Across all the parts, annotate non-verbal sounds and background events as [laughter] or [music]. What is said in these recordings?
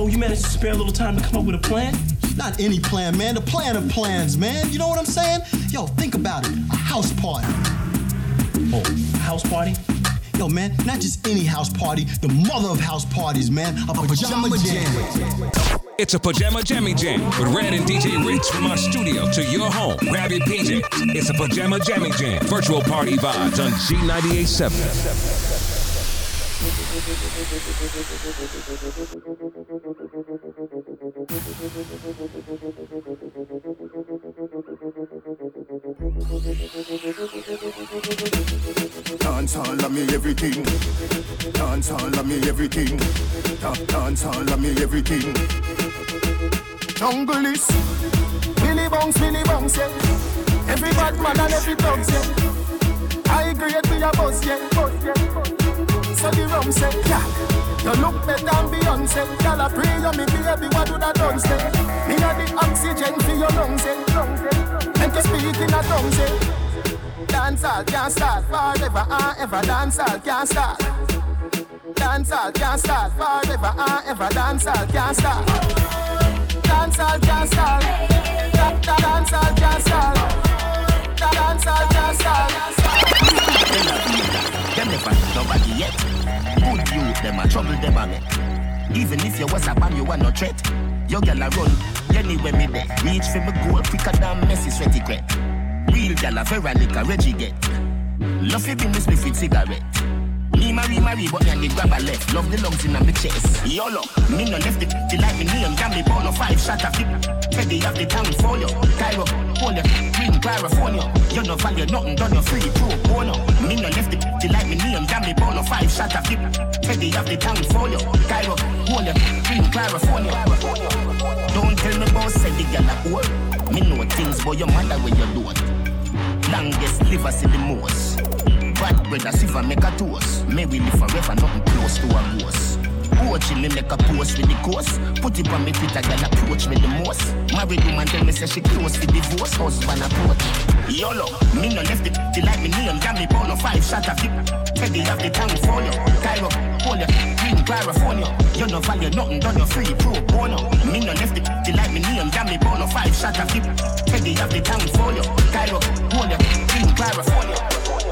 Oh, you managed to spare a little time to come up with a plan? Not any plan, man. The plan of plans, man. You know what I'm saying? Yo, think about it. A house party. Oh, house party? Yo, man, not just any house party, the mother of house parties, man. A pajama, jam. It's a pajama jammy jam with Red and DJ Ritz from our studio to your home. Grab your PJs. It's a pajama jammy jam. Virtual party vibes on G987. Dance all of me everything. Dance all of me everything. Da- Dance all of me everything. Jungle is Billy Bounce, Billy Bounce, yeah. Every bad man and every dogs, yeah. I grade with buzz, yeah. Yeah. So the rum say, yeah. You look better than Beyonce. Girl, I pray you me baby, what would I done say? Me a the oxygen for your lungs, yeah. And to speak in a tongue, yeah. Dancehall can't start forever ever. Dancehall can't start. Dancehall can't start forever ever. Can't start. Dancehall can't start. Da- da- Dancehall can't start. Da- Dancehall can't start. Never hit nobody yet. Youth, them a trouble, them a make. Even if you was a bomb, you are no threat. Your girl a run, anywhere me there. Reach for me goal quicker than Messi sweaty crep. Real girl a Veronica Reggie get. Love you be me spliff with cigarette. Me marry, marry, but me and the grab a left. Love the lungs in my chest. YOLO, me no left it. The like me name, damn me born no five shot of it. Teddy have the town for you. Cairo, hold you. California. You no value nothing, done you free pro bono. Me no left it. The like me name, damn me born no five shots of it. Teddy have the town for you. Cairo, hold you. Green California. Don't tell me about say the gal a whore. Me know things, but your mother when you don't. Longest liver see the most. Bad brother silver make a toast. May we live forever, nothing close to a ghost. Watching me make a post with the coast. Put it on me Twitter, girl approach me the most. Married woman tell me say she close for divorce. Husband approach. YOLO, me no left it. Till like me name, damn me born no five shot of it. Teddy have the town for you. Cairo, hold you. Green California. You no value nothing, done you free pro bono. Me no left it. Till like me name, damn me born no five shot of it. Teddy have the town for you. Cairo, hold you. Green California.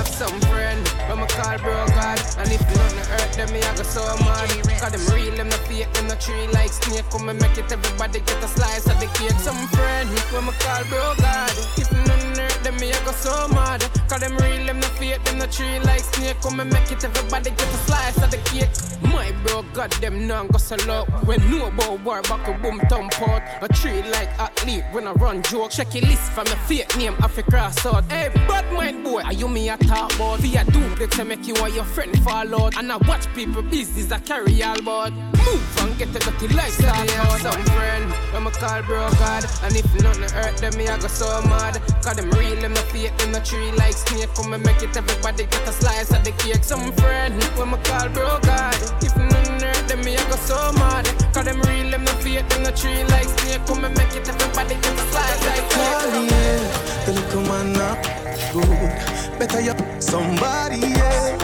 Have some friend When me call bro God And if nothing hurt them me I go so mad. Cause them real them no fake them no tree like snake. Come and make it everybody get a slice of the cake. Some friend When me call bro God If nothing hurt them me I go so mad. Cause them real them no fake them no tree like snake. Come and make it everybody get a slice of the cake. My bro God them now go so low When know about war back a boom thump out. A tree like athlete when I run joke. Check your list from a fake name Africa a cross out Hey bad mind boy are you me a talk about Be a duplicate to make you and your friend fall out. And I watch people business I carry all about Move and get the dirty lifestyle out Some friend when me call bro God. And if nothing hurt them me I go so mad. Cause them real them no fake them no tree like snake Come and make it everybody get a slice of the cake Some friend when me call bro God If nothing hurt them me I go so mad Cause them real them no fake them no tree like snake Come and make it everybody get a slice of the cake Call yeah, the little man not good. Better you somebody else.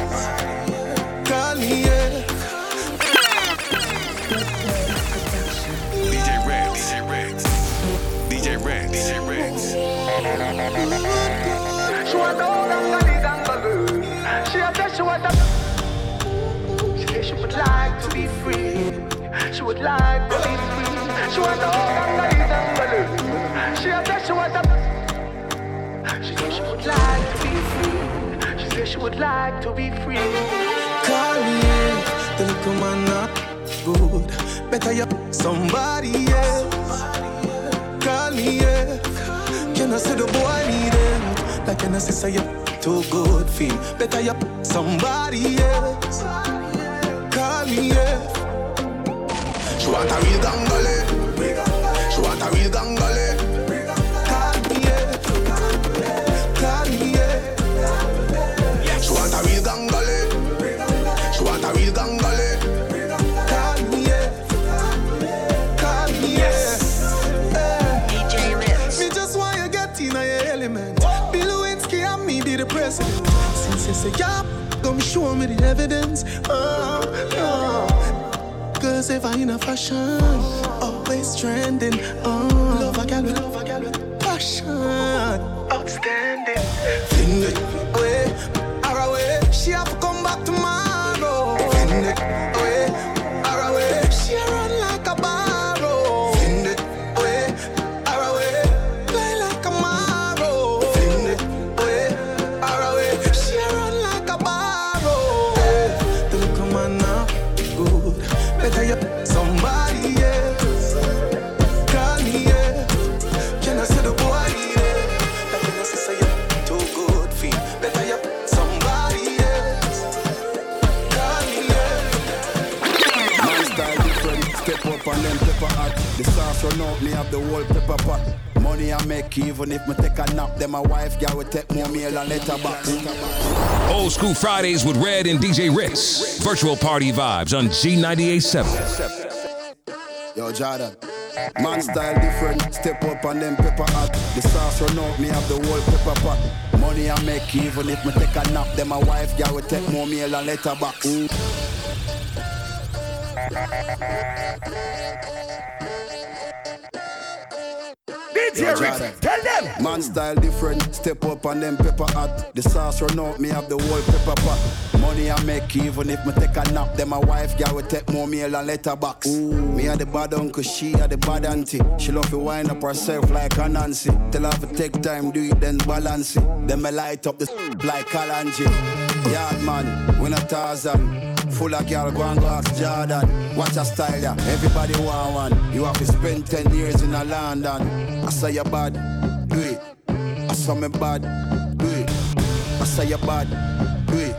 Call me yeah. DJ Rex. DJ Red, DJ Rex. She would like to be free. She want all them gullies and balloons. She said she want a. She said she would like to be free. She said she would like to be free. Yeah, the little man not good. Better you somebody else. Call me. You know say the boy need it. Like know say say you too good feel. Better you somebody else. Call me yeah. She want a real gangale. She want a real gangale. Call me yeah. Call me yeah. She want a real gangale. She want a real gangale. Call me yeah. Call me yeah. DJ Rips Me just want you get in your element. Bill Lewinsky and me be the president. Since you say yeah, come show me the evidence. Oh, oh. Cause if I in a fashion, always trending. Oh, the whole pot. Money I make even if me take a nap. Then my wife girl will take more meal and letterbox. Old School Fridays with Red and DJ Ritz. Virtual party vibes on G987. Yo, Jordan. Man style different, step up and then pepper hot. The sauce run out, me have the whole pepper pot. Money I make even if me take a nap. Then my wife girl will take more meal and letterbox. Ritz, tell them. Man style different, step up and them pepper hot. The sauce run out, me have the whole pepper pot. Money I make even if me take a nap. Then my wife girl will take more meal and letterbox. Me had the bad uncle, she had the bad auntie. She love to wind up herself like a Nancy. Tell her to take time, do it, then balance it. Then me light up the like Kalanji. Yard man, we not Tarzan. Full of girl, go and go ask Jordan. Watch a style, yeah. Everybody want one. You have to spend 10 years in a London. I say you bad, do it. I saw me bad, do it. I say you bad, do it.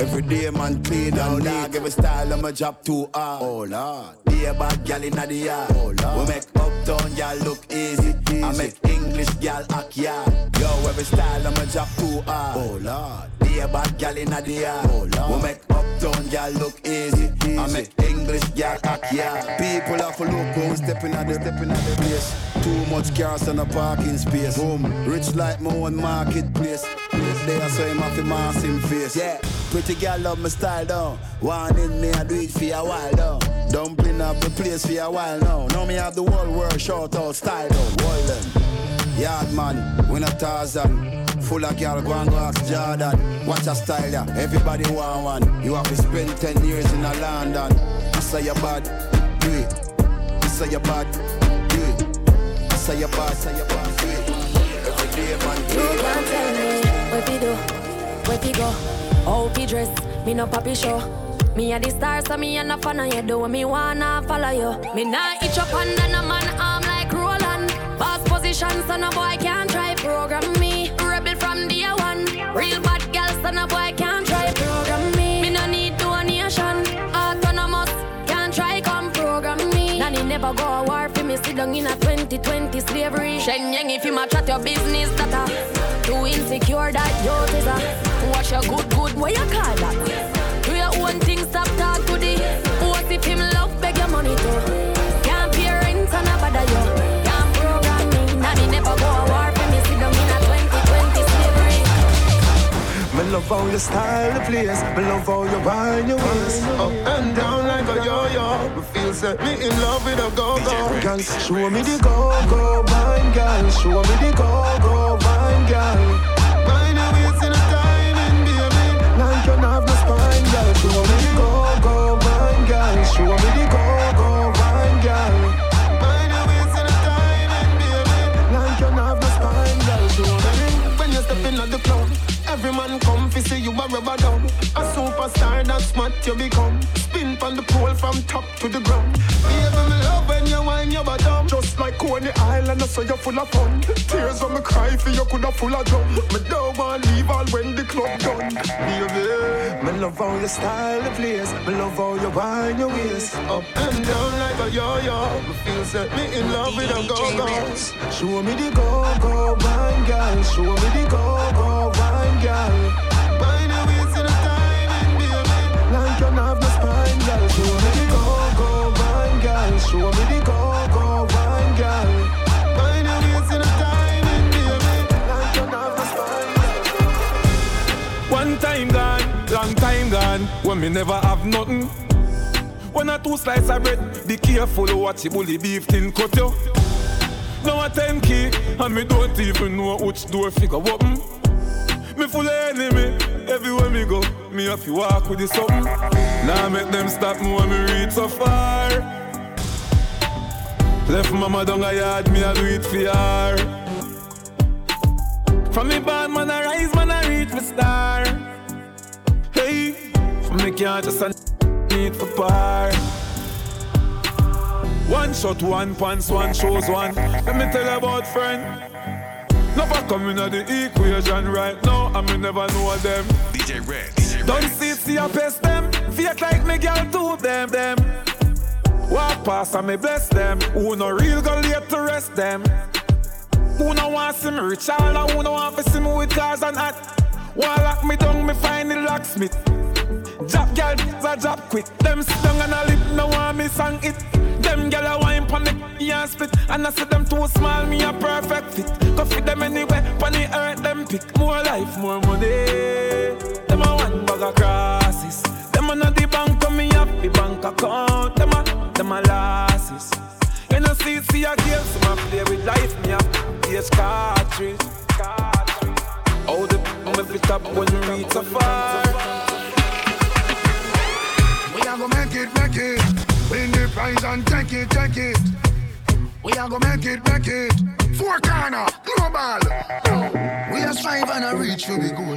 Every day man clean and dog Every style I'm a job too hard Oh Lord Be a bad gal in the yard Oh Lord We make uptown gal look easy, I make English gal act yard Yo every style I'm a job too hard Oh Lord. Be a bad gal in the yard. Oh Lord. We make uptown gal look easy, I make English gal act yard People have to look we stepping at the stepping at the place. Too much cars on a parking space. Boom. Rich like my own marketplace. They are so him have to mask him face. Yeah. Pretty girl love my style down. One in me, I do it for a while down. Dumpling up the place for a while now. Now me have the whole world short out style down. Walden. Yard man, we not Tarzan. Full of girl, go and go ask Jordan. Watch a style, yeah. Everybody want one. You have to spend 10 years in a London. I say you bad, do it. I say you bad, do it. I say you bad, say you bad, do it. Every day, man, do You it. can't tell me where we do, where we go. How we dress, me no papi show. Me a the star, so me a no fan of you. Do what me wanna follow you. Me nah itch up under no man arm position, so no boy can't try program me. Rebel from day one. Real bad girl, so no boy can't try program me. Me no need donation. Autonomous, can't try come program me. Nanny never go a war for me. Sit down in a 2020 slavery. Shen Yang, if you match at your business, that a too insecure that you is a Watch your good, good, what you call that? Love how you style the place. Me love how you wind your waist up and down like a yo-yo. Me feel set me in love with a go-go. Girl, show me the go-go, wine girl. Show me the go-go, wine girl. Mind your waist in a timing, baby. Like you have no spine, girl. Show me the go-go, wine girl. Show me the go-go, wine girl. Your have no spine, when you step in at the club. Every man come fi see you a rubber down. A superstar that's what you become. Spin from the pole from top to the ground. Baby, me love you wind your bottom. Just like Coney Island, I saw you full of fun. Tears when me cry for you coulda full of drum. Me don't want leave all when the club done. Baby, me love how you style the place. Me love how you wind your waist up and down like a yo-yo. Me feel set me in love with a go-go. Show me the go-go, wine girl. Show me the go-go, wine girl. Wind your waist in a timing, baby. Like you have no spine, girl. Show me the girl. Show me the go-go, wine girl. One time gone, long time gone, when me never have nothing. One or two slices of bread. Be careful what you bully beef thin cut you. Now a 10 key, and me don't even know which door figure open. Me full of enemy, everywhere me go, me have to walk with the something. Now make them stop me when me reach so far. Left mama down a yard, me a do it for her. From me bad man I rise, man I reach my star. Hey, from me can't just a need for par. One shot, one pants, one shows one. Let me tell you about friend. Never coming at the equation right now, I me never know them. DJ Red. DJ Don't see see I pest them. Fake like me girl to them them. Walk past and me bless them. Who no real go late to rest them. Who no want see me rich all and who no want to see me with cars and hat. One lock me down, me find the locksmith. Job girl, a job quick. Them down and I lip, no want me song it. Them gyal a wine pon the and spit, and I see them too small, me a perfect fit. Go fit them anywhere, pon the earth them pick. More life, more money. Them a one bag of crosses. Them a not the bank, come me up the bank account. Them a, them a losses. You know see, see a game, some a play with life, me a PS cartridge. How the me fit up when we reach so far. We are gonna make it, make it. Win the prize and take it, take it. We are gonna make it, make it. Four corner, global. We are strive and a reach for the goal.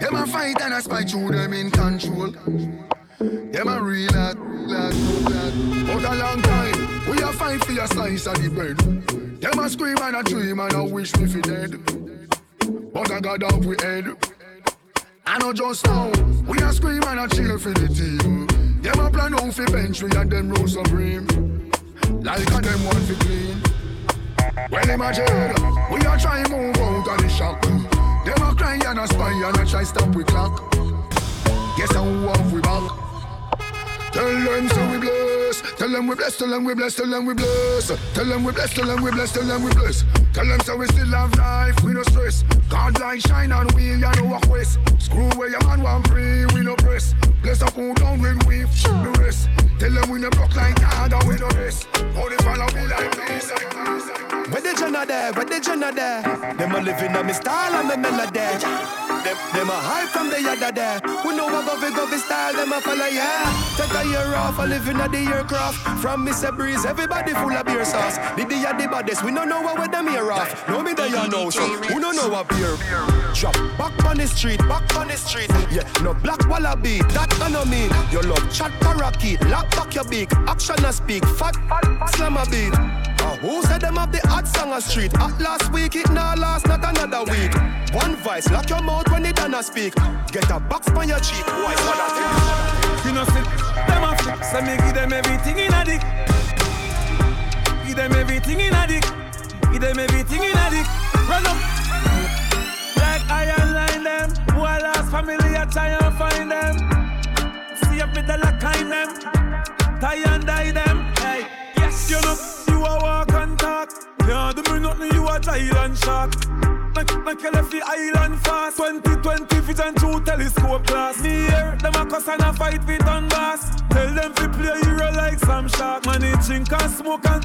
Them a fight and a spy through them in control. Them a real lad, lad, lad. Out a long time, we a fight for your slice of the bread. Them a scream and a dream and a wish me fi dead. But I got off we head. I know just now, we a scream and a cheer for the team. Them a plan out fi bench we and them roll supreme. Like a them want fi clean. Well imagine, we a try move out of the shock. Them a cry and a spy and a try stop we clock. Guess have we back? Tell them so we bless. Tell them we bless. Tell them we bless. Tell them we bless. Tell them we bless. Tell them we bless. Tell them we bless. Tell them so we still have life. We no stress. God light shine on we and no walk west. Screw where your man want free. We no press. Bless up who down when we the rest. Tell them we no block like and we no rest. They follow me like this. Where the Jenna there? Where the Jenna there? Them a living on me style and me melody. Them, them a high from the yada there. We know what govy govy style, them a follow yeah. Take a year off, a living at the aircraft. From Mr. Breeze, everybody full of beer sauce. The day the baddest, we don't know what with them off. No me there you know, so who don't know what beer. Drop back on the street, back on the street. Yeah, no black wallaby, that I know mean. Your love chat parakeet, lock back your beak. Action a speak, fat, slam a beat. Who said them have the hot song a street? At last week, it now last, not another week. One vice, lock your mouth when it done speak. Get a box on your cheek, voice one a. You know, see, them a flip, so me give them everything in a dick. Give them everything in a dick. Give them everything in a dick. Run up. Like iron line them. Who I lost family, I try and find them. See up with the lock kind them. Tie and die them. Hey, yes, you know, giant shark. Like, like you left the island fast. 2020 vision through telescope glass. Me here, them a cuss and a fight with on gas Tell them to play hero like some shark. Man, they drink and smoke and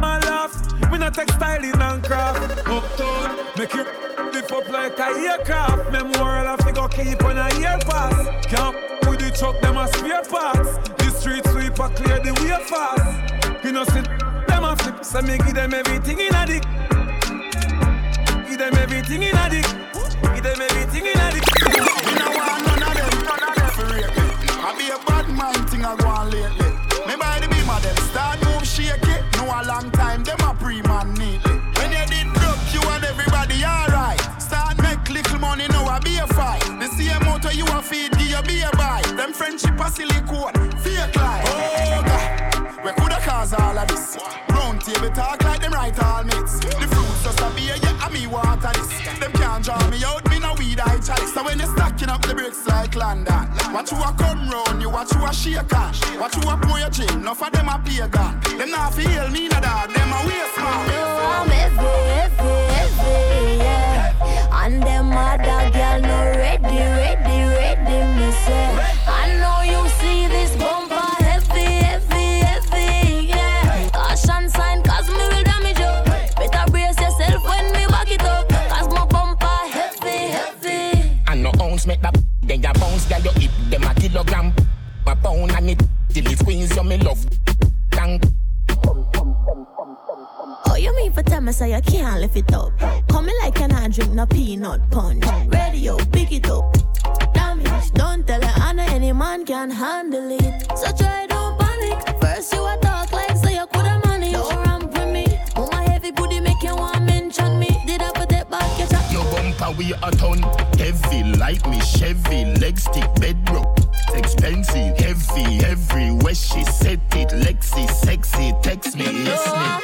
my laugh. Me not textile in and craft. Uptown, make you lift up like a aircraft. Memorial I figure keep on a year pass. Can't with the truck, them a spare parts. The street sweeper clear the way fast. You know, sit, them a flip. So me give them everything in a dick Give them everything in a dick. Give them everything in a dick. We no want none of them, none of them for me. I be a bad man thing I go on lately. Me by the beam of them start move shake it. No a long time them a pre man neatly. When you did broke you and everybody alright. Start make little money now I be a fight. The same motor you a feed give you be a buy. Them friendship a silicone, fake life. Oh God, we coulda cause all of this. Table talk like them right all mates. The fruits just a beer, yeah, and me water this. Them can't draw me out, me no weed I chalice. So when you stacking up the bricks like London, watch you a come round, you watch you a shake cash. Watch you a pour your gin, enough of them a pagan. Them not feel me no dog, them a waste man. No, I'm heavy, heavy, heavy, yeah. And them other girl no ready, ready, ready, me say. Cause girl, you hip them a kilogram. A pound and it till it squeeze you, me love. Dang. Oh, you mean for tell me so you can't lift it up? Come like an I drink no peanut punch. Radio, pick it up. Damage, don't tell her, I know any man can handle it. So try, don't panic. First you are we a ton heavy like me Chevy leg stick bedrock. Expensive, heavy, heavy. Where she set it, Lexi, sexy. Text me, yes me.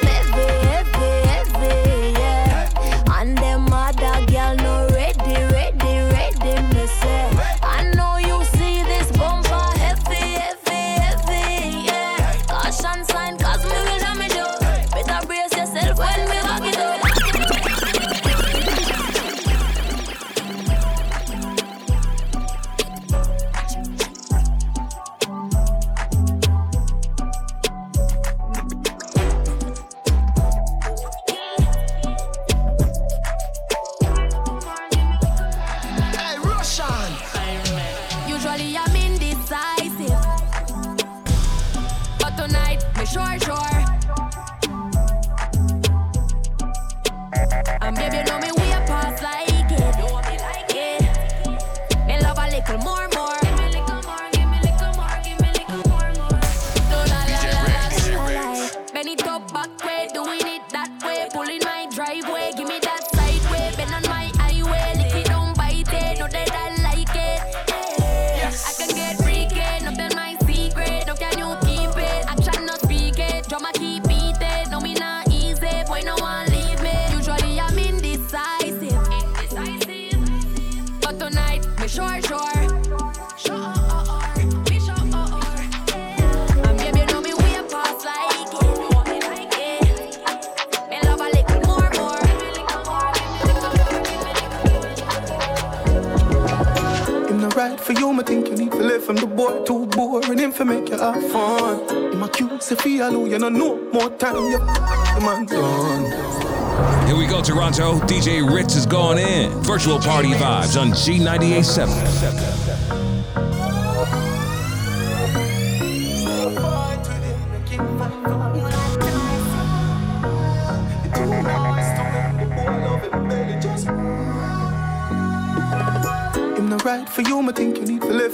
To from the boy too boring. Him for make you have fun. Him a cute, say feel you no more time. You the man done. Here we go, Toronto. DJ Ritz is going in. Virtual party vibes on G987.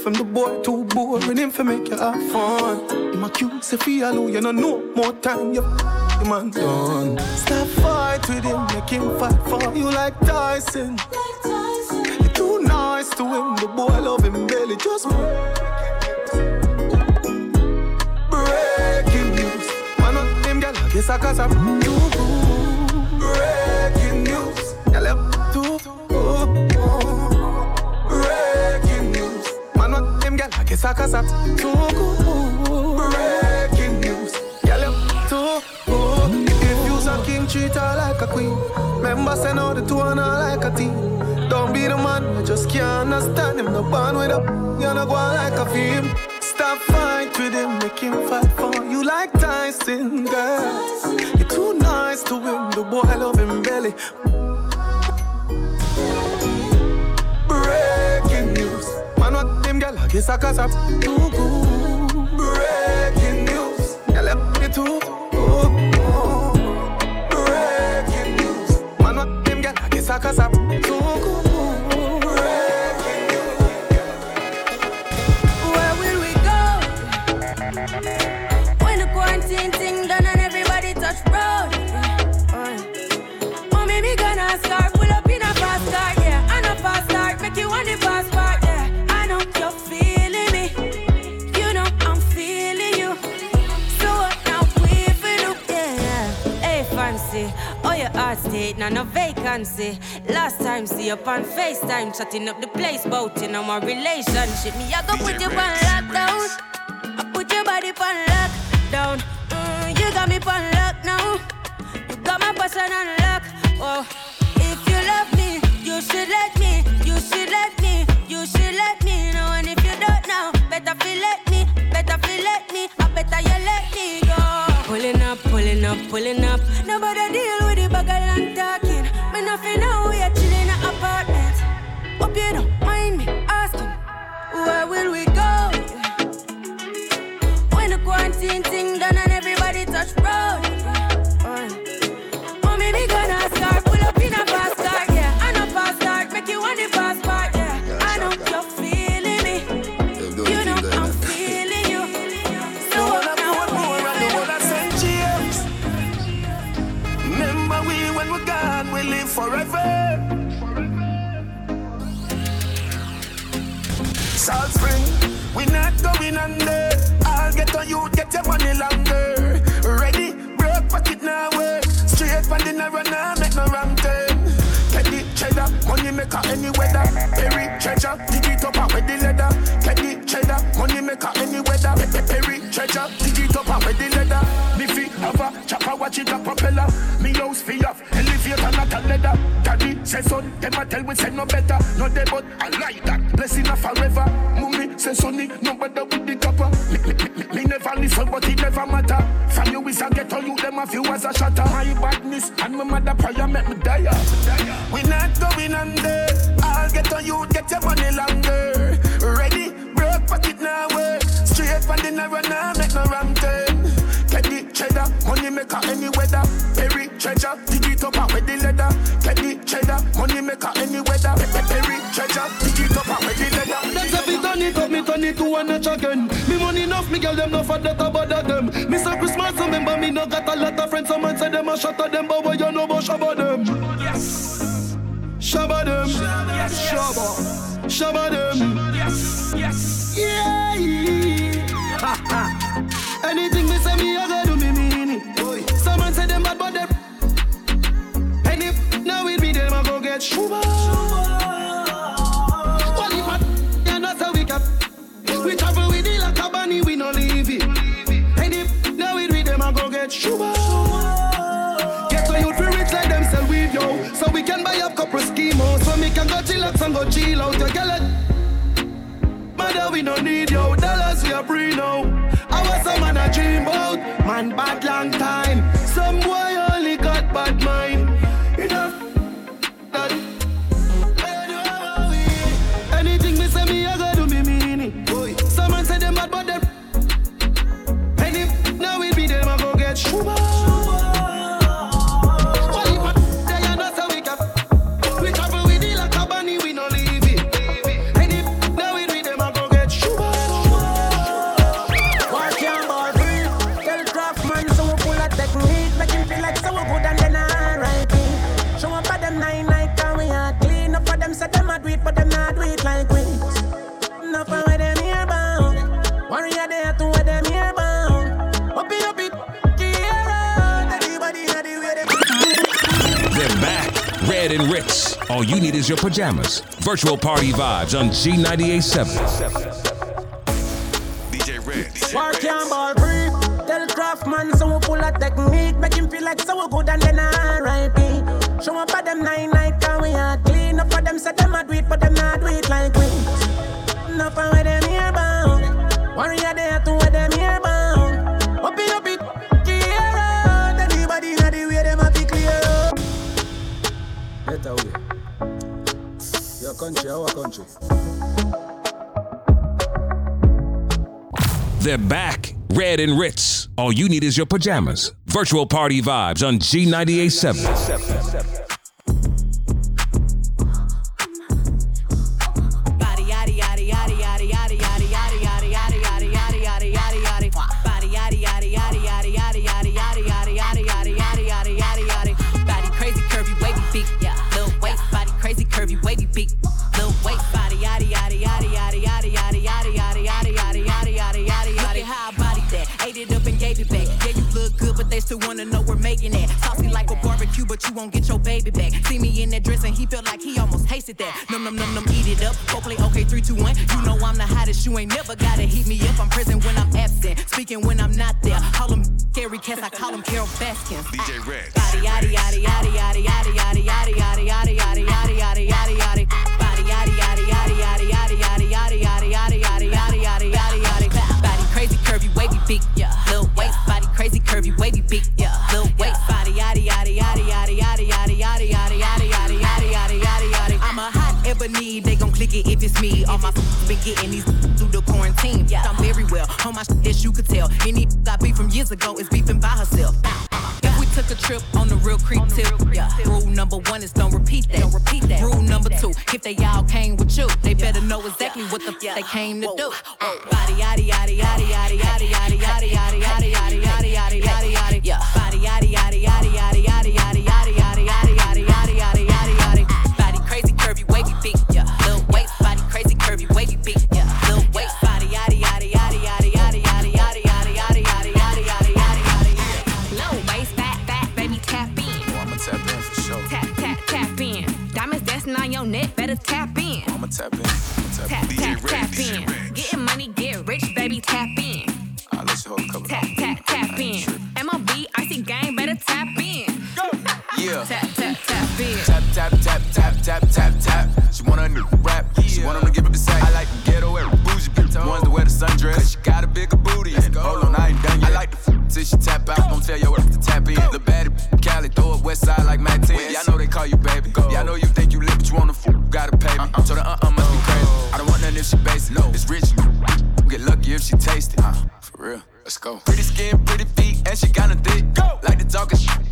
From the boy too boring. Him for make you have fun. Him a cute, say feel you no know no more time. You the man done. Stop fight with him, make him fight for you like Tyson. You're too nice to him, the boy love him barely just breaking news. Man them gal, I guess I cause I'm too them gal, I guess I cause too good. Breaking news, up too good. If you's a king, treat her like a queen. Remember, say no, the two and her like a team. Don't be the man, I just can't understand him. No bond with up, you're not going like a film. Stop fight with him, make him fight for you like Tyson, girl. You're too nice to him, the boy love him belly. I'm too good. Breaking news, gal, let me too good. Breaking news, man, what them gal, I guess I cause now no vacancy. Last time, see you on FaceTime, chatting up the place, bout on my relationship. Me, I go put you on lockdown. I put your body on lockdown. Mm, you got me on lock now. You got my passion on lock. Oh, if you love me, you should let me. You should let me. You should let me know. And if you don't know, better feel let me. Better feel let me. I better you let me go. Pulling up, pulling up, pulling up. Them a tell we say no better, no they but I like that. Blessing a forever. Mummy say Sonny, no better with the copper. Me, me, me, me never listen, but it never matter. From you is a ghetto, you them a few as a shatter. My badness and my mother prayer make me die. We not going under. I'll get on you, get your money longer. Ready, broke pocket now work. Straight from the narrow now make no ram turn. Teddy cheddar, money maker any weather. Shabba them. Yes, yes, yeah. Ha, ha. [laughs] your pajamas. Virtual party vibes on G98.7. DJ Red. Your ball free. Tell Craftman so we pull a technique. Make him feel like so good and then Show up them nine night and we are clean. Up for them, them a do it, them our country. They're back, red and ritz. All you need is your pajamas. Virtual party vibes on G98.7. DJ Red. know exactly what the f- they came to do. Uh. Body, yaddy, yaddy, yaddy, yaddy, yaddy, yaddy. Tap tap tap. She want a new rap. She want 'em to give it a say. I like them ghetto wear bougie bitch. Ones that wear the sundress. Cause she got a bigger booty. Hold on, I ain't done yet. I like the f- till she tap out. Don't tell your work to tap in. The baddie Cali throw up west side like Matt 10. Yeah, I know they call you baby. Yeah, I know you think you lit, but you wanna f- gotta pay me. So the uh uh must be crazy. I don't want nothing if she basic. No, it's rich. Get lucky if she taste it. Uh, for real. Let's go. Pretty skin, pretty feet, and she kinda thick. Go. Like the talking shit while she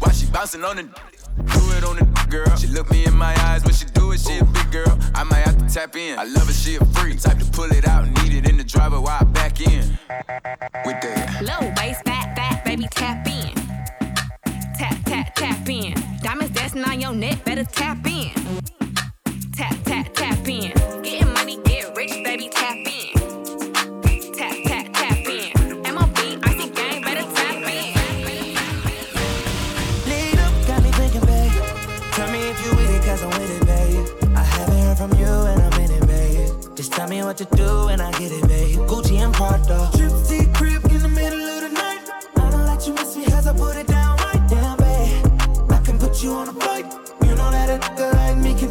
bouncing on the. Do it on the girl. She look me in my eyes when she do it. She a big girl. I might have to tap in. I love her. She a freak. Type to pull it out, need it in the driver while I back in. With that. Low waist, fat fat baby tap in. Tap tap tap in. Diamonds dancing on your neck, better tap in. Tap tap tap in. Getting money, get rich, baby cause I'm with it, babe. I haven't heard from you and I'm in it, babe. Just tell me what to do and I get it, babe. Gucci and Prada. Trip crib in the middle of the night. I don't let you miss me cause I put it down right down, babe. I can put you on a flight. You know that a nigga like me can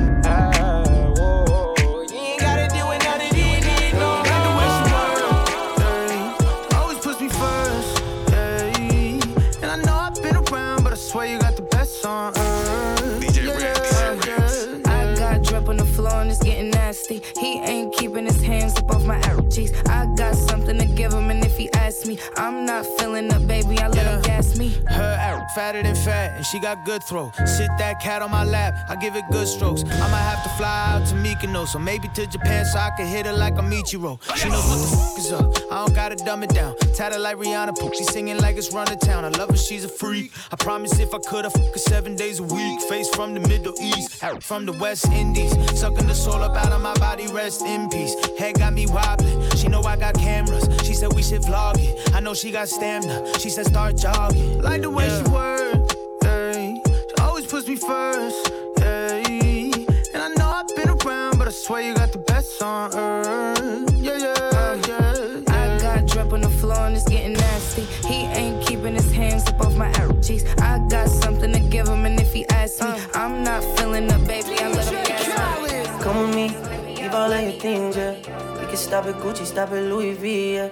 Cheeks. I got something to give him, and if he me, I'm not feeling up, baby. I let him gas me. Her arrow fatter than fat, and she got good throw. Sit that cat on my lap, I give it good strokes. I might have to fly out to Mykonos, or maybe to Japan so I can hit her like a Michiro. She knows what the fuck is up. I don't gotta dumb it down. Tatted like Rihanna, poop. She singing like it's run to town. I love her, she's a freak. I promise if I could, I fuck her seven days a week. Face from the Middle East, arrow from the West Indies. Sucking the soul up out of my body, rest in peace. Head got me wobbling. She know I got cameras. She said we should vlog it. I know she got stamina. She said start jogging. Like the way yeah. she works. Hey. She always puts me first. Hey. And I know I've been around, but I swear you got the best on earth. Yeah, yeah, yeah. yeah. I got drip on the floor and it's getting nasty. He ain't keeping his hands up off my arrow cheeks. I got something to give him, and if he asks me, uh. I'm not feeling up, baby. I let him gas Come with me, leave all of your things, yeah. We can stop at Gucci, stop at Louis V, yeah.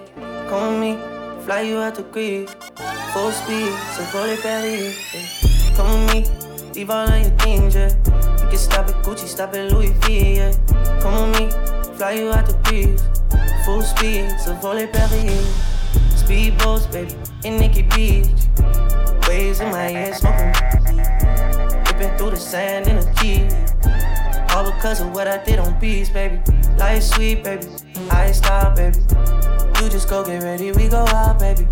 Come with me, fly you out to Greece. Full speed, so roll it Paris, yeah. Come with me, leave all of your things, yeah. We can stop at Gucci, stop at Louis V, yeah. Come with me, fly you out to Greece. Full speed, so roll it Paris. Speedboats, baby, in Nikki Beach. Waves in my head, smoking. Ripping through the sand in a key. All because of what I did on beats, baby. Life sweet, baby. I stop, baby. You just go get ready, we go out, baby.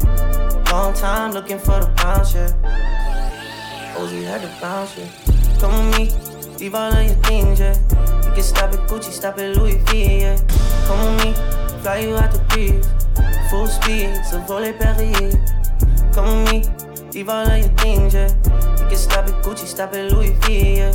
Long time looking for the bounce, yeah. Ozzy had to bounce, yeah. Come with me, leave all of your things, yeah. You can stop at Gucci, stop at Louis V, yeah. Come with me, fly you out the breeze. Full speed, so volley Perrier. Come with me. Leave all of your things, yeah. You can stop at Gucci, stop at Louis V, yeah.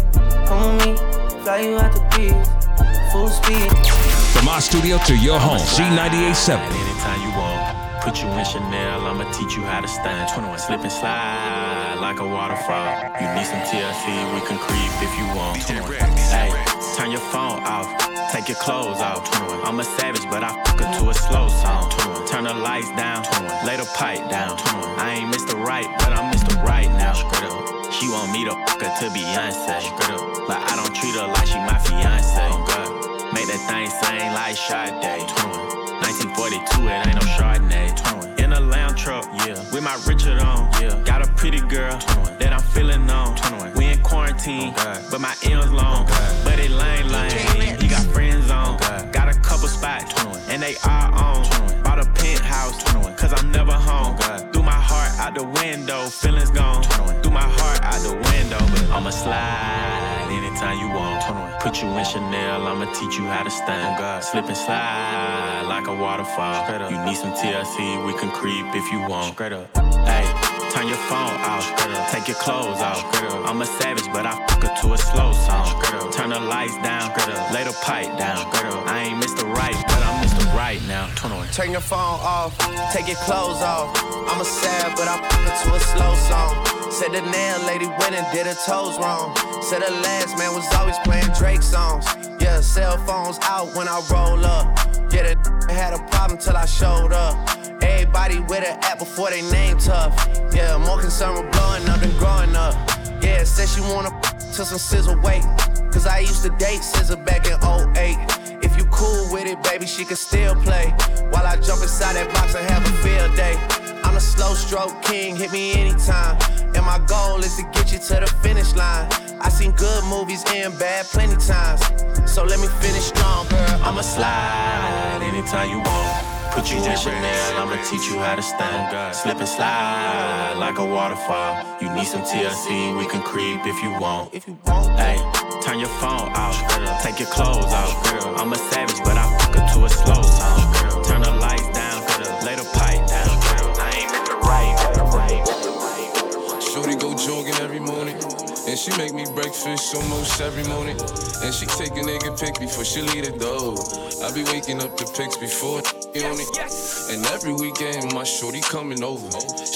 Come with me, fly you out the breeze. Full speed. From our studio to your home, Z98.7. Anytime you want. Put you in Chanel, I'ma teach you how to stand. 21 slip and slide like a waterfall. You need some TLC, we can creep if you want. 21. Hey, turn your phone off, take your clothes off. 21. I'm a savage, but I fuck her to a slow song. 21. Turn the lights down, 21. lay the pipe down. 21. I ain't Mr. Right, but I'm Mr. Right now. She want me to fuck her to Beyonce. But I don't treat her like she my fiance. Make that thing sing like Sade. 1942, it ain't no Chardonnay. In a lounge truck, yeah. With my Richard on, yeah. Got a pretty girl that I'm feeling on. We in quarantine, but my M's long. But it lame, lame. He got friends on. Got a couple spots, and they are on. Bought a penthouse, cause I'm never home. Threw my heart out the window, feelings gone. Threw my heart out the window, but I'ma slide anytime you want. Put you in Chanel, I'ma teach you how to stand. Slip and slide like a waterfall. You need some TLC, we can creep if you want. Straight up. Hey, turn your phone off. Take your clothes off. I'm a savage, but I fuck her to a slow song. Turn the lights down. Lay the pipe down. I ain't Mr. Right, but I'm. Right now. Turn on. Turn your phone off. Take your clothes off. I'm a sad, but I her to a slow song. Said the nail lady went and did her toes wrong. Said the last man was always playing Drake songs. Yeah, cell phones out when I roll up. Yeah, the [laughs] had a problem till I showed up. Everybody with an app before they name tough. Yeah, more concerned with blowing up than growing up. Yeah, said she wanna [laughs] to some sizzle weight. Cause I used to date SZA back in 08. Cool with it, baby, she can still play. While I jump inside that box and have a field day. I'm a slow stroke king, hit me anytime. And my goal is to get you to the finish line. I seen good movies and bad plenty times. So let me finish strong, girl. I'ma slide anytime you want. Put you in Chanel, I'ma teach you how to stand. Slip and slide like a waterfall. You need some TLC, we can creep if you want. If you want. Hey, turn your phone off. Take your clothes off. I'm a savage, but I fuck her to a slow song. Turn the lights down, lay the pipe down. I ain't Mr. Right. Shorty go jogging every morning. And she make me breakfast almost every morning. And she take a nigga pic before she leave the door. I be waking up the pics before on it. And every weekend, my shorty coming over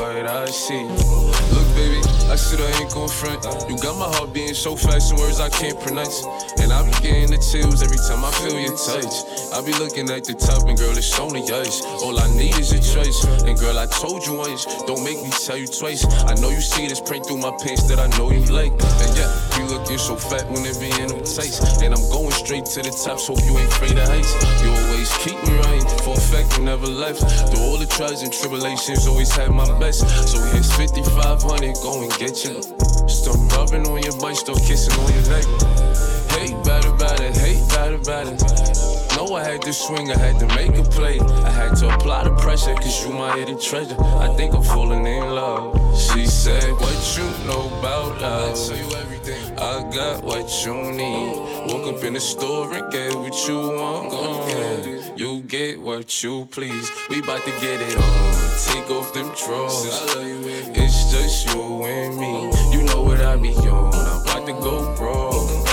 what I see. Look, baby. I said I ain't gon' front. You got my heart beating so fast in words I can't pronounce. And I be getting the chills every time I feel your touch. I be looking at the top, and girl, it's only us. All I need is a choice. And girl, I told you once, don't make me tell you twice. I know you see this print through my pants that I know you like. And yeah, you looking so fat when it be in them tights. And I'm going straight to the top, so you ain't afraid of heights. You always keep me right, for a fact you never left. Through all the trials and tribulations, always had my best. So here's 5500, go and get you. Start rubbing on your butt, start kissing on your neck. Hate bad about it, hate bad about it. Know I had to swing, I had to make a play. I had to apply the pressure, cause you my hidden treasure. I think I'm falling in love. She said, What you know about love? I tell you everything. I got what you need. Woke up in the store and get what you want. Mm. You get what you please. We bout to get it on. Take off them drawers. It's just you and me. You know what I be on. I'm about to go broke.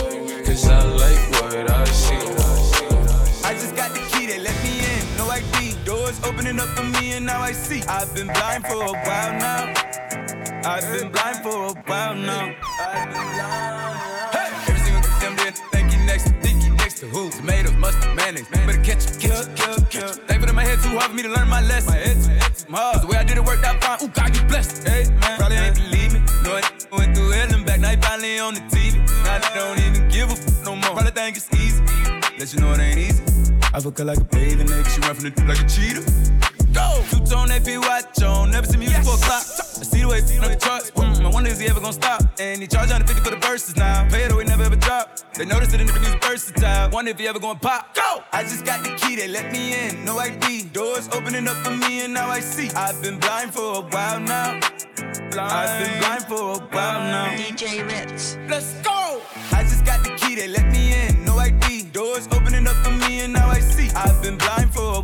Cause I like what I see. I just got the key, they let me in. No ID, doors opening up for me, and now I see. I've been blind for a while now. I've been blind for a while now. Think you next to who? Tomatoes, mustard, mayonnaise. Better catch it, catch it, catch it, catch. They put in my head too hard for me to learn my lesson. My head too, head too the way I did it worked out fine. Ooh, God, you blessed. Hey, man, probably ain't believe me. No, I went through hell and back. Now he finally on the TV. Now I don't even give a f no more. Probably think it's easy. Let you know it ain't easy. I fuck her like a bathing nigga. She run from the like a cheetah. Go! Two tone AP watch on. Never seen music for a clock. I see the way on the charts. Mm, I wonder is he ever gonna stop? And he charge 150 for the verses now. Pay it away, never ever drop. They notice it in the music versatile. Wonder if he ever gonna pop. Go! I just got the key, they let me in. No ID. Doors opening up for me, and now I see. I've been blind for a while now. Blind. I've been blind for a while now. DJ Ritz. Let's go! I just got the key, they let me in. No ID. Doors opening up for me, and now I see. I've been blind for a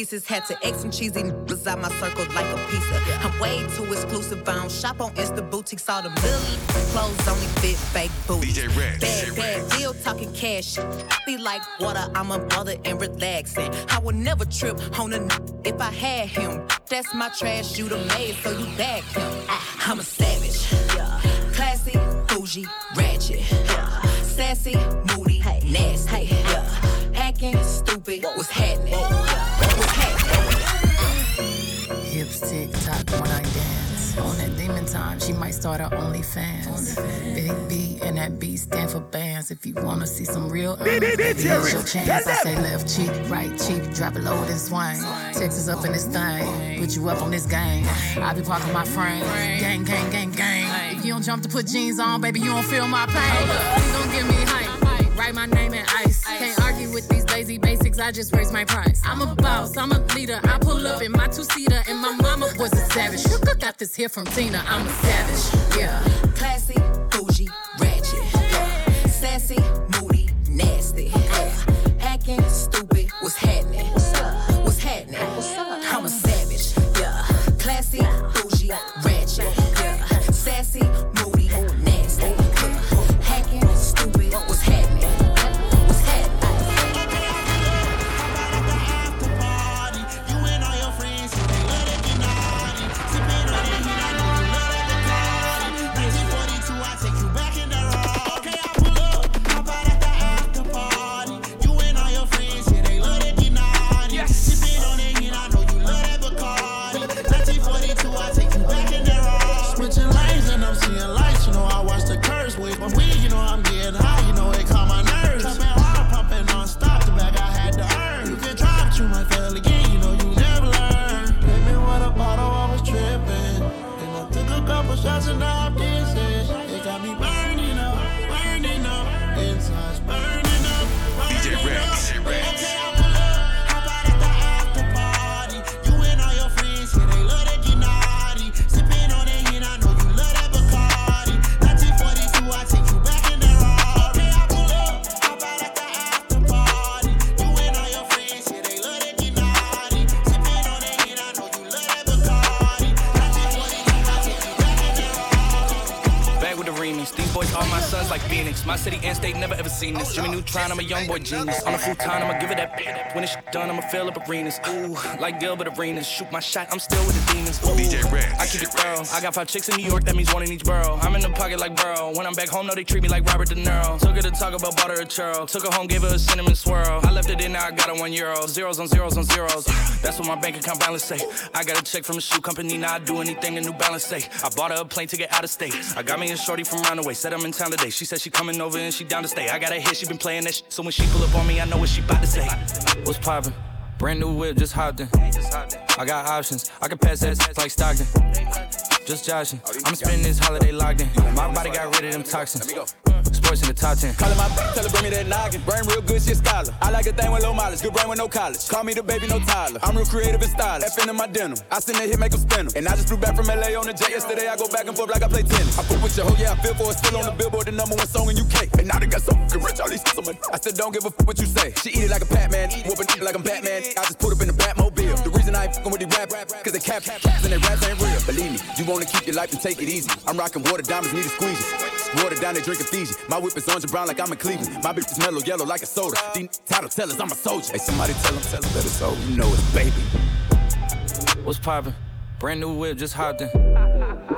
pieces. Had to X some cheesy niggas out my circle like a pizza. I'm way too exclusive. I don't shop on Insta boutiques. All the million clothes only fit fake booties. DJ Red. Bad, bad deal, talking cash. Be like water, I'm a mother and relaxing. I would never trip on a n- if I had him. That's my trash, you the maid, so you back him. Ah, I'm a savage. Classy, bougie, ratchet. Sassy, moody, nasty. Hacking, stupid. What's happening? What's happening? Tick tock when I dance. On that demon time, she might start her OnlyFans. Big B and that B stand for bands. If you wanna see some real earnings, baby, it's your chance. I say left cheek, right cheek, drop it low then swing. Texas up in this thing, put you up on this game. I be parking my frame, gang, gang, gang, gang. If you don't jump to put jeans on, baby, you don't feel my pain. Please don't give me hype. Write my name in ice. Can't argue with these lazy basics. I just raise my price. I'm a boss. I'm a leader. I pull up in my two seater, and my mama was a savage. Got this here from Tina. I'm a savage. Yeah. Classy, bougie, ratchet. Sassy, seen this. Jimmy Neutron, I'm a young boy genius. On the futon, I'ma give it that. When it's done, I'ma fill up arenas. Ooh, like Gilbert Arenas. Shoot my shot, I'm still with the demons. Ooh, DJ Red. I keep it thorough. I got five chicks in New York, that means one in each borough. I'm in the pocket like Burrow. When I'm back home, no, they treat me like Robert De Niro. Took her to talk about butter or churro. Took her home, gave her a cinnamon swirl. I left it in, now I got a one euro. Zeros on zeros on zeros. That's what my bank account balance say. I got a check from a shoe company, now I do anything a New Balance say. I bought her a plane to get out of state. I got me a shorty from Roundaway, said I'm in town today. She said she coming over and she down to stay. I got a hit, she been playing that shit. So when she pull up on me, I know what she about to say. What's poppin'? Brand new whip, just hopped in. I got options, I can pass that like Stockton. Just joshing. I'm spending this holiday locked in. My body got rid of them toxins. Sports in the top 10. Callin' my tell her bring me that noggin. Brain real good, she a scholar. I like a thing with low mileage, good brain with no college. Call me the baby, no Tyler. I'm real creative and stylish. F in my denim. I send that hit, make them spin 'em. And I just flew back from LA on the jet yesterday. I go back and forth like I play tennis. I fuck with your hoe, yeah, I feel for it. Still on the billboard, the number one song in UK. And now they got so fucking rich, all these money. I still don't give a fuck what you say. She eat it like a Batman, whooping it like I'm Batman. I just put up in the Batmobile. The reason I ain't fucking with these rap, cause they cap, caps and they raps ain't real. Believe me, you wanna keep your life and take it easy. I'm rocking water diamonds, need a squeeze. Water down, they drinking Fiji. My whip is orange and brown like I'm in Cleveland. My bitch is mellow yellow like a soda. These title tellers, I'm a soldier. Hey, somebody tell them, tell them that it's over. You know it's baby. What's poppin'? Brand new whip, just hopped in.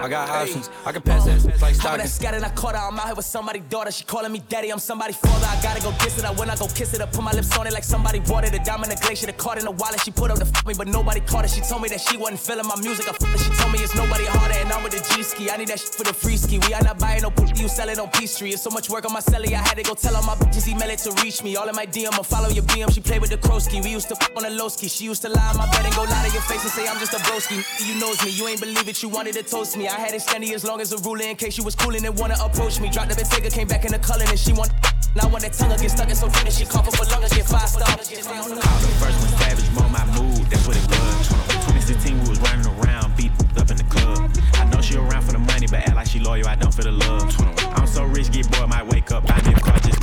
I got options, I can pass that like How that Stockton. scattered, I caught her. I'm out here with somebody's daughter. She calling me daddy. I'm somebody's father. I gotta go kiss it. I when I go kiss it, I put my lips on it like somebody bought it. A diamond, a glacier, the card in the wallet. She put up to f me, but nobody caught it. She told me that she wasn't feeling my music. I f- She told me it's nobody harder, and I'm with the G ski. I need that shit for the free ski. We are not buying no pussy, you selling on Peachtree. It's so much work on my celly. I had to go tell all my bitches email it to reach me. All in my DM, I follow your BM. She played with the Krosky. We used to f on the low ski. She used to lie on my bed and go lie to your face and say I'm just a broski. You knows me, you ain't believe it. You wanted to toast me. I had it steady as long as a ruler in case you was coolin' and wanna approach me. Dropped the Bentayga, came back in the color and she want. Now when that tongue get stuck in so deep that she cough up a lung and get five stars. Call the first one savage, mo my mood, that's what it was. 2016, we was running around, beat up in the club. I know she around for the money, but act like she loyal, I don't feel the love. I'm so rich, get bored, might wake up, buy me a car just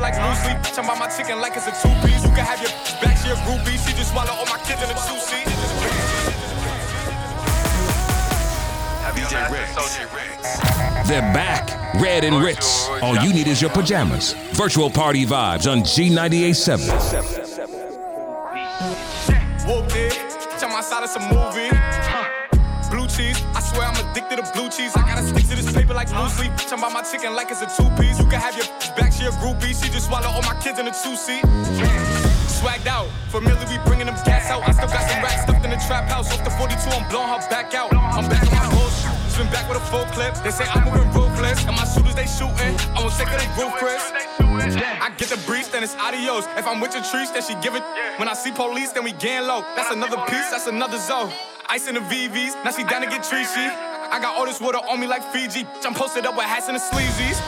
stick to this paper like blue sleep. Tell about my chicken like it's a two piece. You can have your back, she a groupie. She just swallow all my kids in a two seat. DJ Rex. They're back, Red and Ritz. All you need is your pajamas. Virtual party vibes on G987. Whooped it. Tell my side it's a movie. Huh. Blue cheese. I swear I'm addicted to blue cheese. I gotta to like blue sleep. Tell about my chicken like it's a two piece. You can have your back, she a groupie. She just swallow all my kids in a two seat. Swagged out, familiar, we bringing them gas out. I still got some racks stuffed in the trap house. Off the 42, I'm blowing her back out. I'm back on my bullshit. Spin back with a full clip. They say I'm moving ruthless, and my shooters they shooting. I won't take her, they roof, Chris. I get the breeze, then it's adios. If I'm with your trees, then she give it. When I see police, then we gang low. That's another piece, that's another zone. Ice in the VVs, now she down to get treachy. I got all this water on me like Fiji. I'm posted up with hats and the sleazies.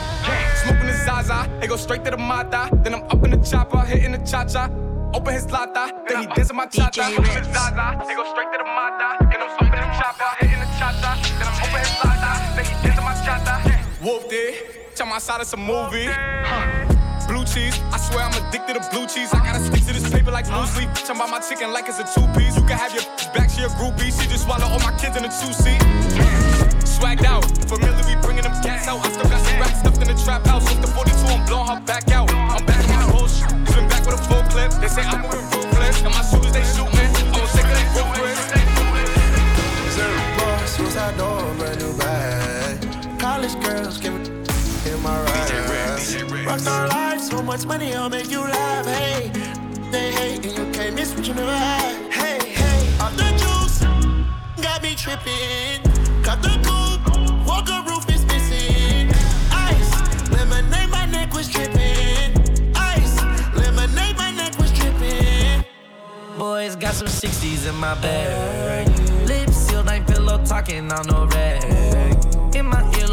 Smoking the Zaza. It go straight to the mata. Then I'm up in the chopper, hitting the cha cha. Open his lata, then he dancing my cha cha. Open his Zaza. It go straight to the mata. Then I'm up in the chopper, hitting the cha cha. Then I'm open his lata, then he dancing my cha cha. Whooped it. Tell my side it's a movie. Huh. Blue cheese, I swear I'm addicted to blue cheese. I gotta stick to this paper like blue sleep. Talking about my chicken like it's a two piece. You can have your back, she a groupie. She just swallow all my kids in a two seat. Swagged out, familiar, we bringing them cats out. I still got some racks stuffed in the trap house. With the 42, I'm blowing her back out. I'm back in my bullshit. Swim back with a full clip. They say I'm moving ruthless. And my shooters, they shoot me. Rockstar life, so much money, I'll make you laugh. Hey, they hate and you can't miss what you never had. Hey, hey, off the juice, got me tripping. Got the coupe, walker roof is missing. Ice, lemonade, my neck was dripping. Ice, lemonade, my neck was dripping. Boys got some 60s in my bag. Lips sealed, ain't pillow talking on no rag. In my earlobe,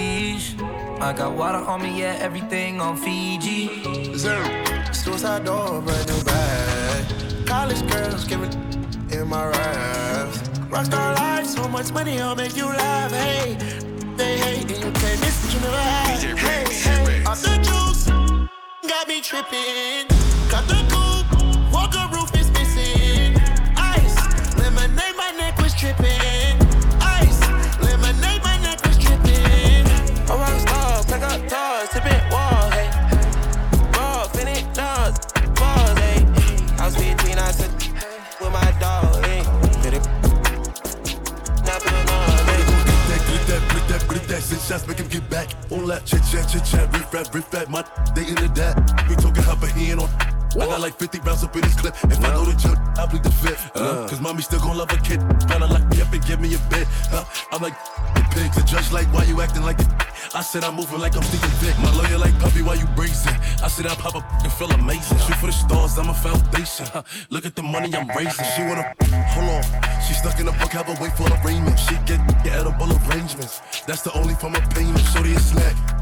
I got water on me, yeah, everything on Fiji. Suicide door, brand new bag. College girls give it in my raps. Rockstar life, so much money, I'll make you laugh. Hey, they hate and you can't miss what you never had. Hey, hey, off the juice, got me tripping. Riff rap, riff. My they into that. We talking hop a hand on. I got like 50 rounds up in this clip. If I know the jump, I'll bleed the fifth. Uh, Cause mommy still gon' love a kid. Gotta lock me up and give me a bed. Uh, I'm like, the pigs. The judge like, why you acting like it? I said I'm moving like I'm Stephen Dick. My lawyer like, puppy, why you brazen? I said I pop up and feel amazing. Shoot for the stars, I'm a foundation. Huh. Look at the money I'm raising. She wanna, hold on. She stuck in a book, have a wait for the arraignment. She get edible arrangements. That's the only form of payment. Shorty a snack.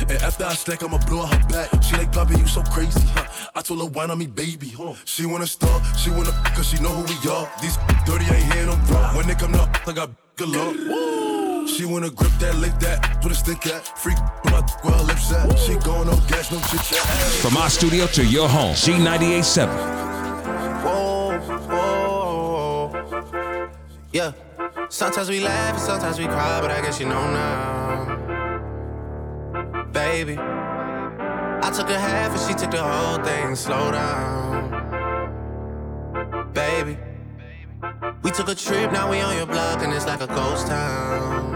And after I stack, I'ma blow her back. She like, Poppy, you so crazy, huh? I told her, wine on me, baby. Hold on. She wanna start, she wanna cause she know who we are. These dirty ain't here no raw. When they come up, I got galore. She wanna grip that, lick that, put a stick at. Freak, put my where her lips at. She going no gas, no chit chat. From our studio to your home, G987. Whoa, whoa. Yeah. Sometimes we laugh and sometimes we cry, but I guess you know now. Baby. I took a half and she took the whole thing. Slow down. Baby. We took a trip, now we on your block and it's like a ghost town.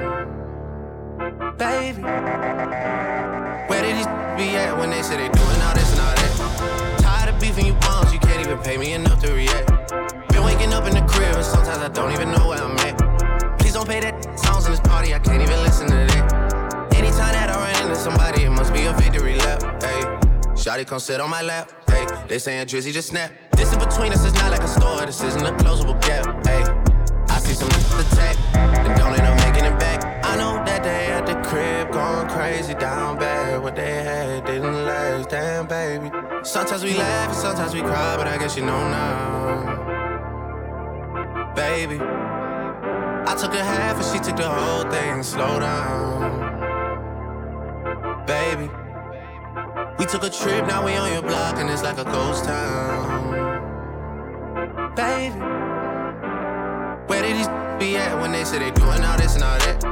Baby. Where did these be at when they say they doing all this and all that? Tired of beefing you bums, you can't even pay me enough Shotty come sit on my lap. Hey, they saying Drizzy just snap. This in between us is not like a store, this isn't a closable gap. Hey, I see some attack and don't end up making it back. I know that they at the crib going crazy down bad. What they had didn't last, damn baby. Sometimes we laugh and sometimes we cry, but I guess you know now, baby. I took a half and she took the whole thing. Slow down, baby. We took a trip, now we on your block and it's like a ghost town, baby. Where did these [laughs] be at when they say they doing all this and all that?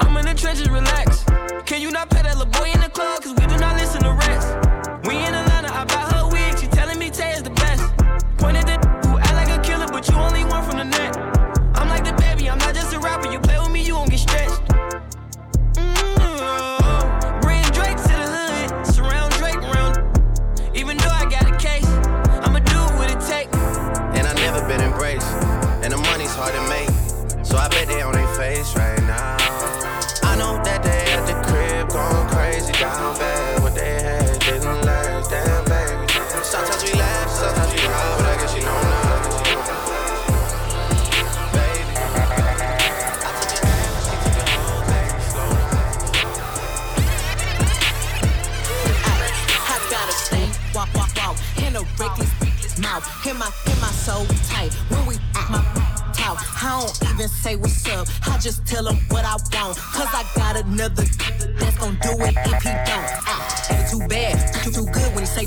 I'm in the trenches, relax. Can you not pay that little boy in the club? Cause we do not listen to rest. We in Atlanta, mouth, hit my, hit my soul tight. When we my talk, I don't even say what's up. I just tell him what I want. Cause I got another that's gonna do it if he don't. Ah, too bad, too, too good when he say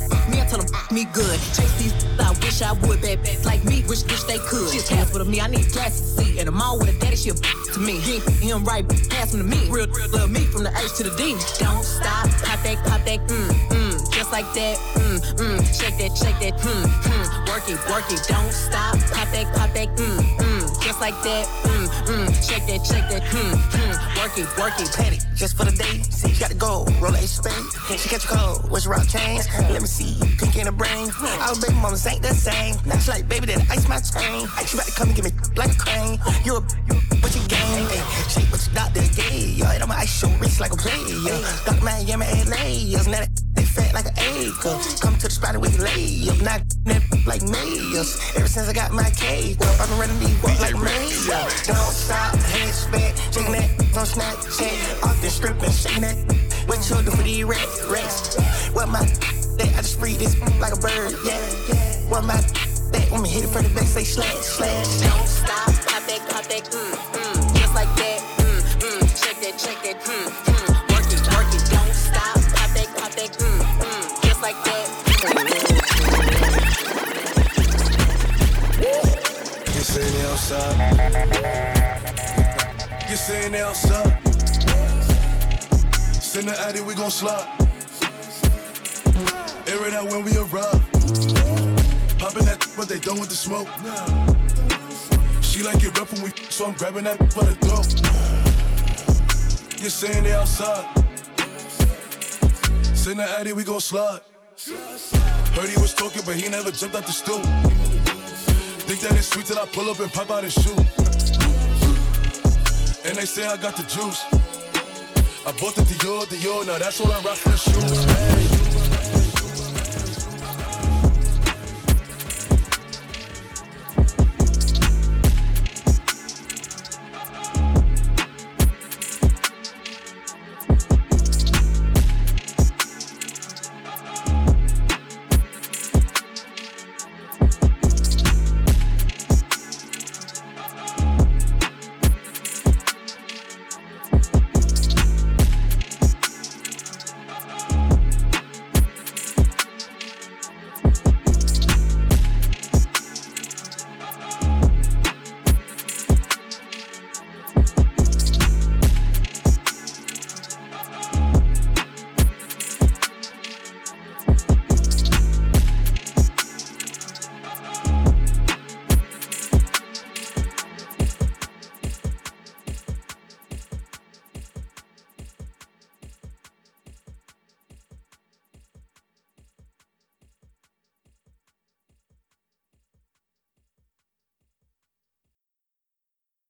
me, good. Chase these, I wish I would, bad bad like me, wish, wish they could. She's half with me, I need glasses to see. And I'm all with a daddy, she a to me. He him right, pass him to me. Real, real love me from the H to the D. Don't stop, pop that, pop that, mm, mm, just like that, mm, mm. Shake that, shake that, mm, mm. Work it, work it, don't stop, pop that, pop that, mm, mm. Just like that, mm, mm. Shake that, shake that, mm, mm. Work it, work it, petty, just for the day. See, you got to go, roll a spade. She catch a cold, what's rock chains? Let me see, pink in the brain. Our baby mamas ain't the same. Now she like, baby, that ice my chain. You about to come and give me like a crane. You a you what you gang? Hey, shake what you doctor gay. Yo, it on my ice show wrist like a player. Doc Miami, LA. Now that fat like an acre. Come to the spot we can lay up. Not like mayors. Ever since I got my cake I've been running these walk like mayor. Don't stop, head spit, shaking that on Snapchat. Off the strip and shaking that. What you do for these rats? rats? What my that I just free this like a bird, yeah. What my that when me hit it from the back, say slash, slash. Don't stop, pop that, pop that, mm, mm. Just like that, mm, mm. Shake that, shake that, mm, mm. Work it, work it, don't stop, pop that, pop that, mm. You seen outside? You seen outside? Send the addy, we gon' slide. Air it out when we arrive. Popping that, but they done with the smoke. She like it rough when we, so I'm grabbing that by the throat. You saying they outside? Send the addy, we gon' slide. Heard he was talking, but he never jumped out the stool. Think that it's sweet till I pull up and pop out his shoe. And they say I got the juice. I bought the Dior, Dior, now that's all I rock for the shoes.